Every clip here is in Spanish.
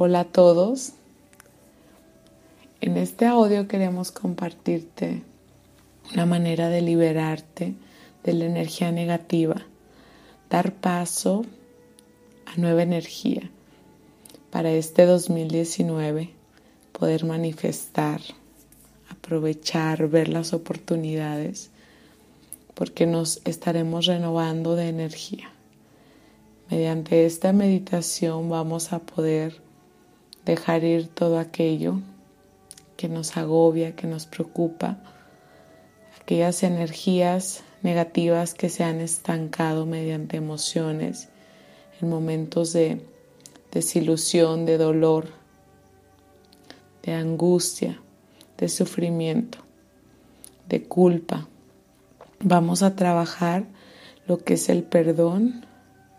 Hola a todos. En este audio queremos compartirte una manera de liberarte de la energía negativa, dar paso a nueva energía para este 2019, poder manifestar, aprovechar, ver las oportunidades, porque nos estaremos renovando de energía. Mediante esta meditación vamos a poder dejar ir todo aquello que nos agobia, que nos preocupa, aquellas energías negativas que se han estancado mediante emociones en momentos de desilusión, de dolor, de angustia, de sufrimiento, de culpa. Vamos a trabajar lo que es el perdón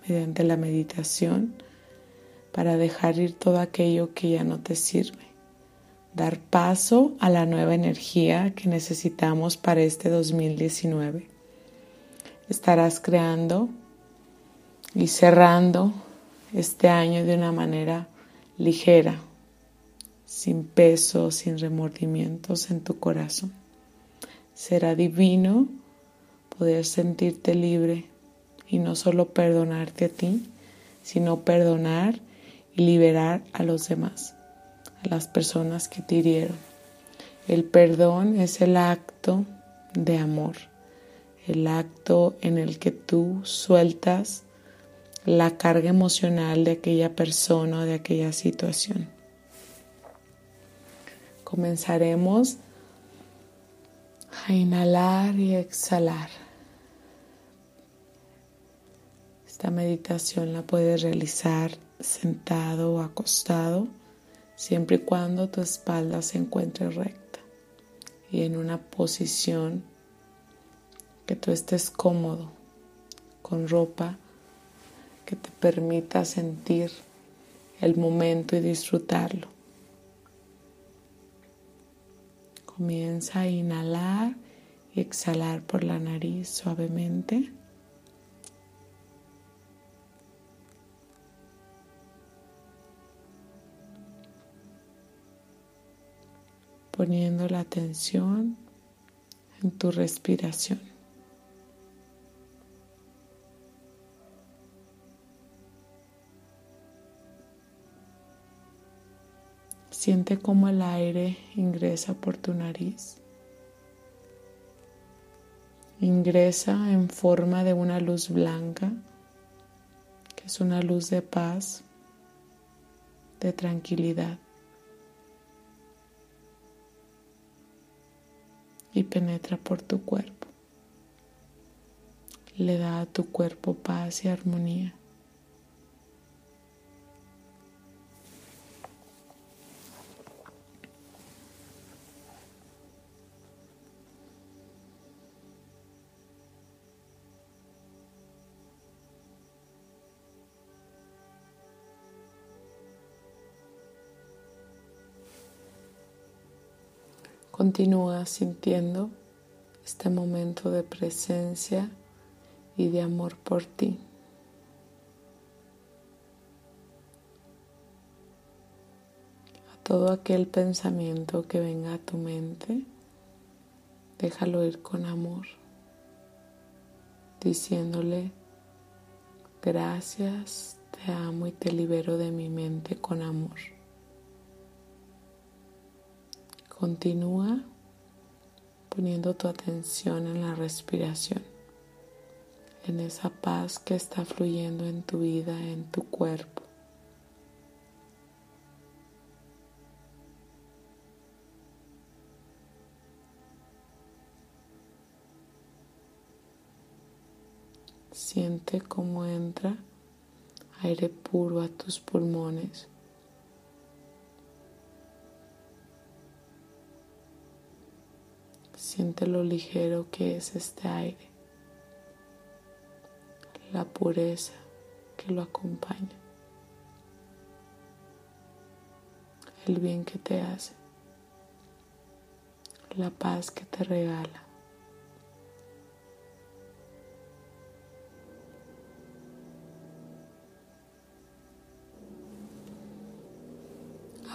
mediante la meditación para dejar ir todo aquello que ya no te sirve. Dar paso a la nueva energía que necesitamos para este 2019. Estarás creando y cerrando este año de una manera ligera, sin peso, sin remordimientos en tu corazón. Será divino poder sentirte libre y no solo perdonarte a ti, sino perdonar liberar a los demás, a las personas que te hirieron. El perdón es el acto de amor, el acto en el que tú sueltas la carga emocional de aquella persona o de aquella situación. Comenzaremos a inhalar y exhalar. Esta meditación la puedes realizar sentado o acostado, siempre y cuando tu espalda se encuentre recta y en una posición que tú estés cómodo, con ropa que te permita sentir el momento y disfrutarlo. Comienza a inhalar y exhalar por la nariz suavemente. Poniendo la atención en tu respiración. Siente cómo el aire ingresa por tu nariz. Ingresa en forma de una luz blanca, que es una luz de paz, de tranquilidad. Penetra por tu cuerpo. Le da a tu cuerpo paz y armonía. Continúa sintiendo este momento de presencia y de amor por ti. A todo aquel pensamiento que venga a tu mente, déjalo ir con amor, diciéndole, gracias, te amo y te libero de mi mente con amor. Continúa poniendo tu atención en la respiración, en esa paz que está fluyendo en tu vida, en tu cuerpo. Siente cómo entra aire puro a tus pulmones. Siente lo ligero que es este aire, la pureza que lo acompaña, el bien que te hace, la paz que te regala.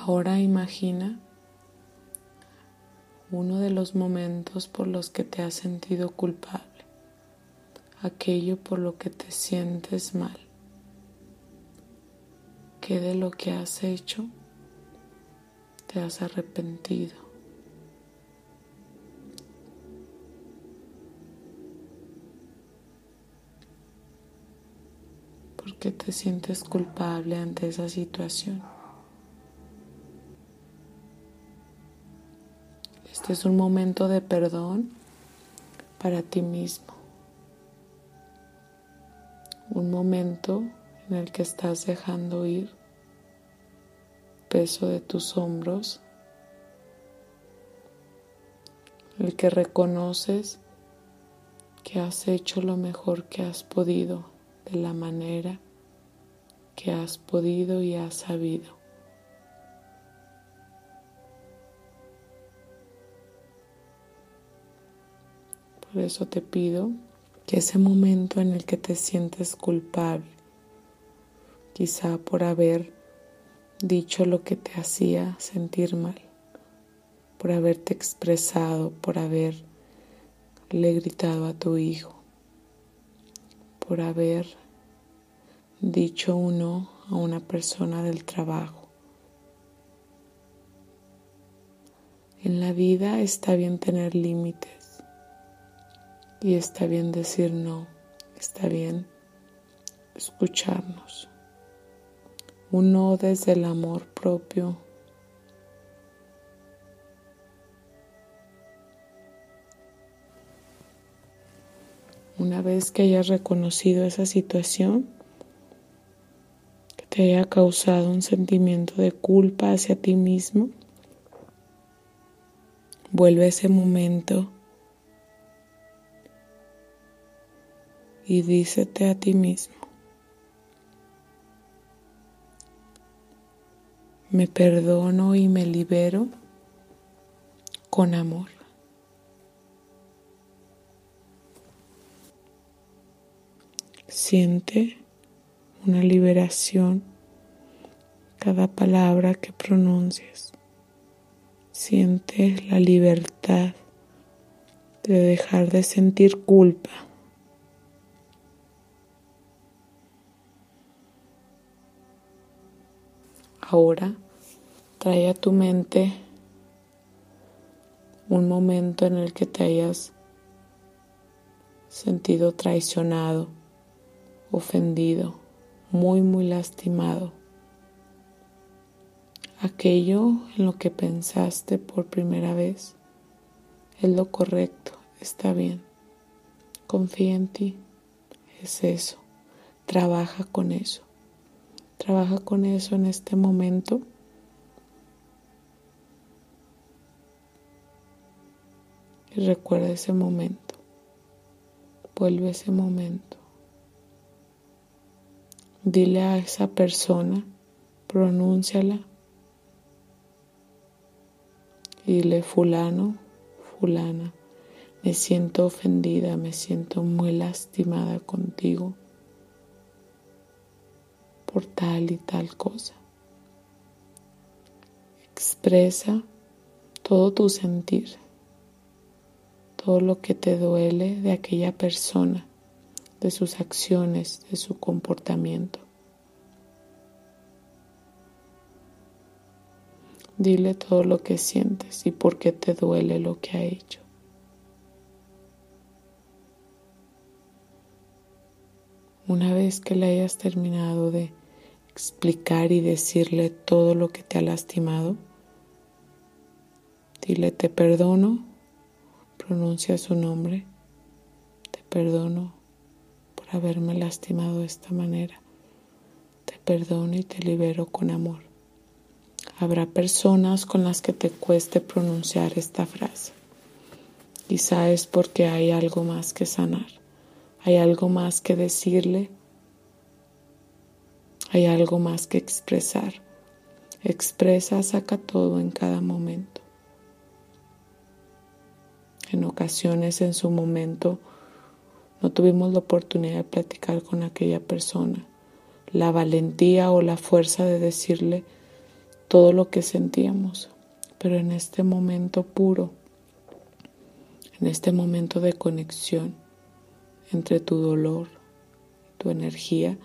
Ahora imagina uno de los momentos por los que te has sentido culpable, aquello por lo que te sientes mal. ¿Qué de lo que has hecho te has arrepentido? ¿Por qué te sientes culpable ante esa situación? Este es un momento de perdón para ti mismo. Un momento en el que estás dejando ir peso de tus hombros, el que reconoces que has hecho lo mejor que has podido de la manera que has podido y has sabido. Por eso te pido que ese momento en el que te sientes culpable, quizá por haber dicho lo que te hacía sentir mal, por haberte expresado, por haberle gritado a tu hijo, por haber dicho uno a una persona del trabajo. En la vida está bien tener límites y está bien decir no, está bien escucharnos. Un no desde el amor propio. Una vez que hayas reconocido esa situación, que te haya causado un sentimiento de culpa hacia ti mismo, vuelve a ese momento y dícete a ti mismo, me perdono y me libero con amor. Siente una liberación cada palabra que pronuncies. Siente la libertad de dejar de sentir culpa Ahora trae a tu mente un momento en el que te hayas sentido traicionado, ofendido, muy, muy lastimado. Aquello en lo que pensaste por primera vez es lo correcto, está bien. Confía en ti, es eso, trabaja con eso. Trabaja con eso en este momento. Y recuerda ese momento. Vuelve ese momento. Dile a esa persona, pronúnciala. Y dile fulano, fulana, me siento ofendida, me siento muy lastimada contigo por tal y tal cosa. Expresa todo tu sentir, todo lo que te duele de aquella persona, de sus acciones, de su comportamiento. Dile todo lo que sientes y por qué te duele lo que ha hecho. Una vez que le hayas terminado de explicar y decirle todo lo que te ha lastimado. Dile te perdono, pronuncia su nombre, te perdono por haberme lastimado de esta manera, te perdono y te libero con amor. Habrá personas con las que te cueste pronunciar esta frase. Quizá es porque hay algo más que sanar, hay algo más que decirle hay algo más que expresar. Expresa, saca todo en cada momento. En ocasiones en su momento no tuvimos la oportunidad de platicar con aquella persona. La valentía o la fuerza de decirle todo lo que sentíamos, pero en este momento puro, en este momento de conexión entre tu dolor, tu energía,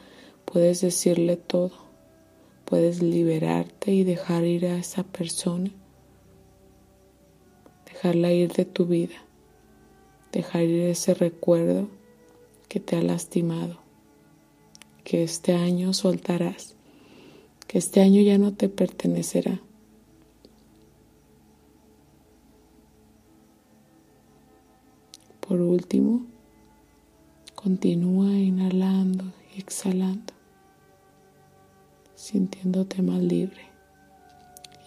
puedes decirle todo, puedes liberarte y dejar ir a esa persona, dejarla ir de tu vida, dejar ir ese recuerdo que te ha lastimado, que este año soltarás, que este año ya no te pertenecerá. Por último, continúa inhalando y exhalando, sintiéndote más libre,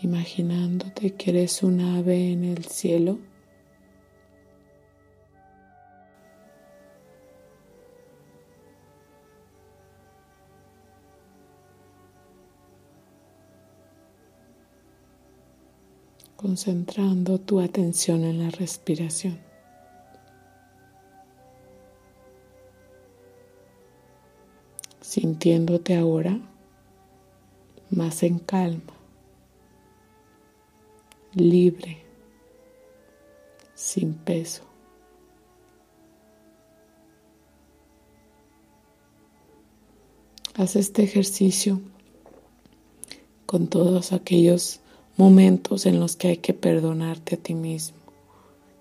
imaginándote que eres un ave en el cielo. concentrando tu atención en la respiración. sintiéndote ahora más en calma, libre, sin peso. Haz este ejercicio con todos aquellos momentos en los que hay que perdonarte a ti mismo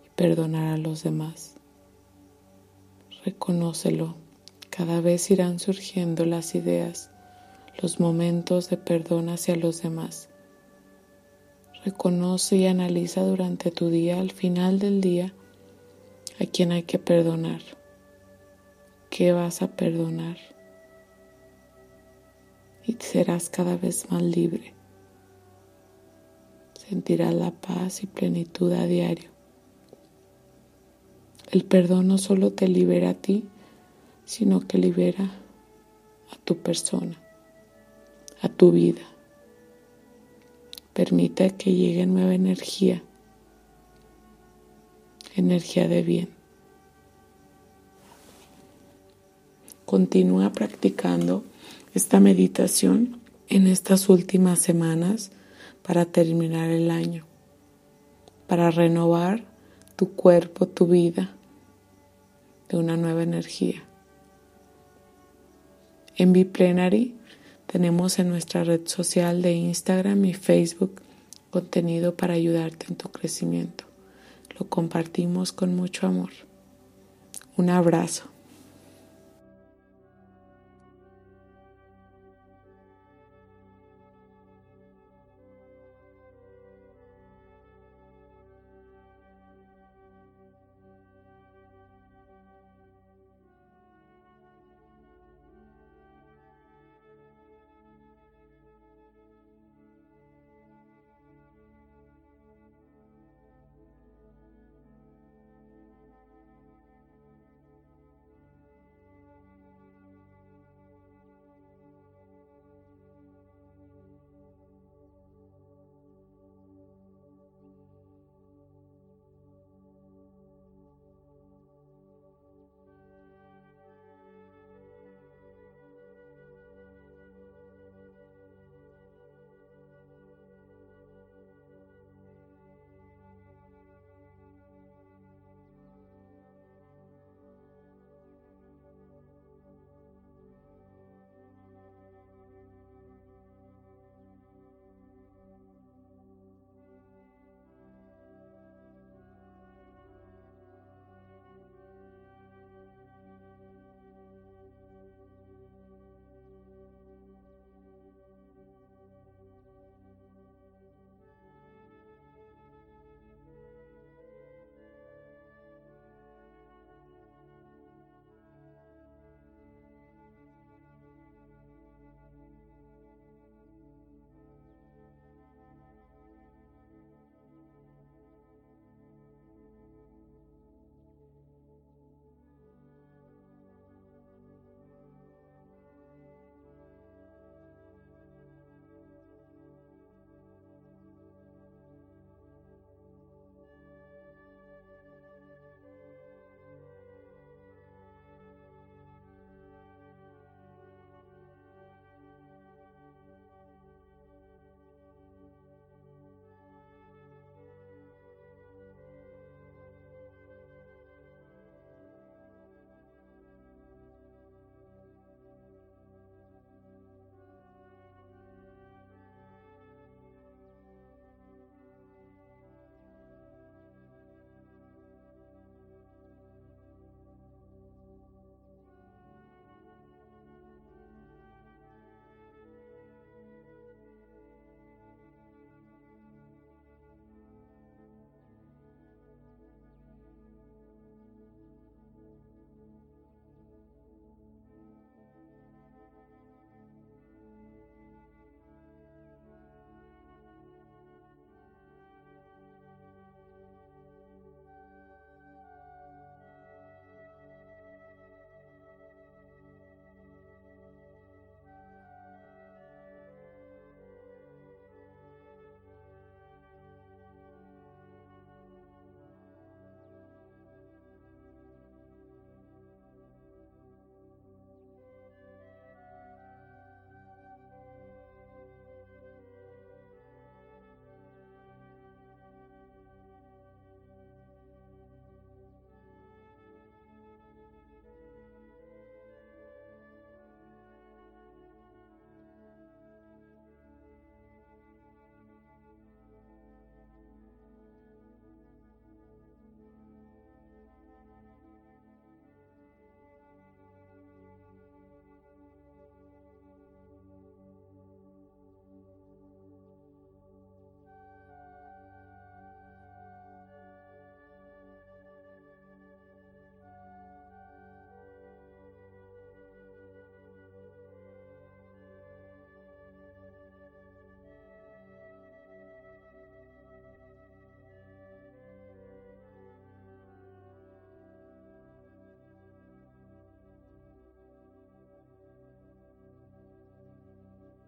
y perdonar a los demás. Reconócelo cada vez irán surgiendo las ideas, los momentos de perdón hacia los demás. Reconoce y analiza durante tu día, al final del día, a quién hay que perdonar, qué vas a perdonar y serás cada vez más libre. Sentirás la paz y plenitud a diario. El perdón no solo te libera a ti, sino que libera a tu persona, a tu vida. Permite que llegue nueva energía, energía de bien. Continúa practicando esta meditación en estas últimas semanas para terminar el año, para renovar tu cuerpo, tu vida de una nueva energía. En Biplenary tenemos en nuestra red social de Instagram y Facebook contenido para ayudarte en tu crecimiento. Lo compartimos con mucho amor. Un abrazo.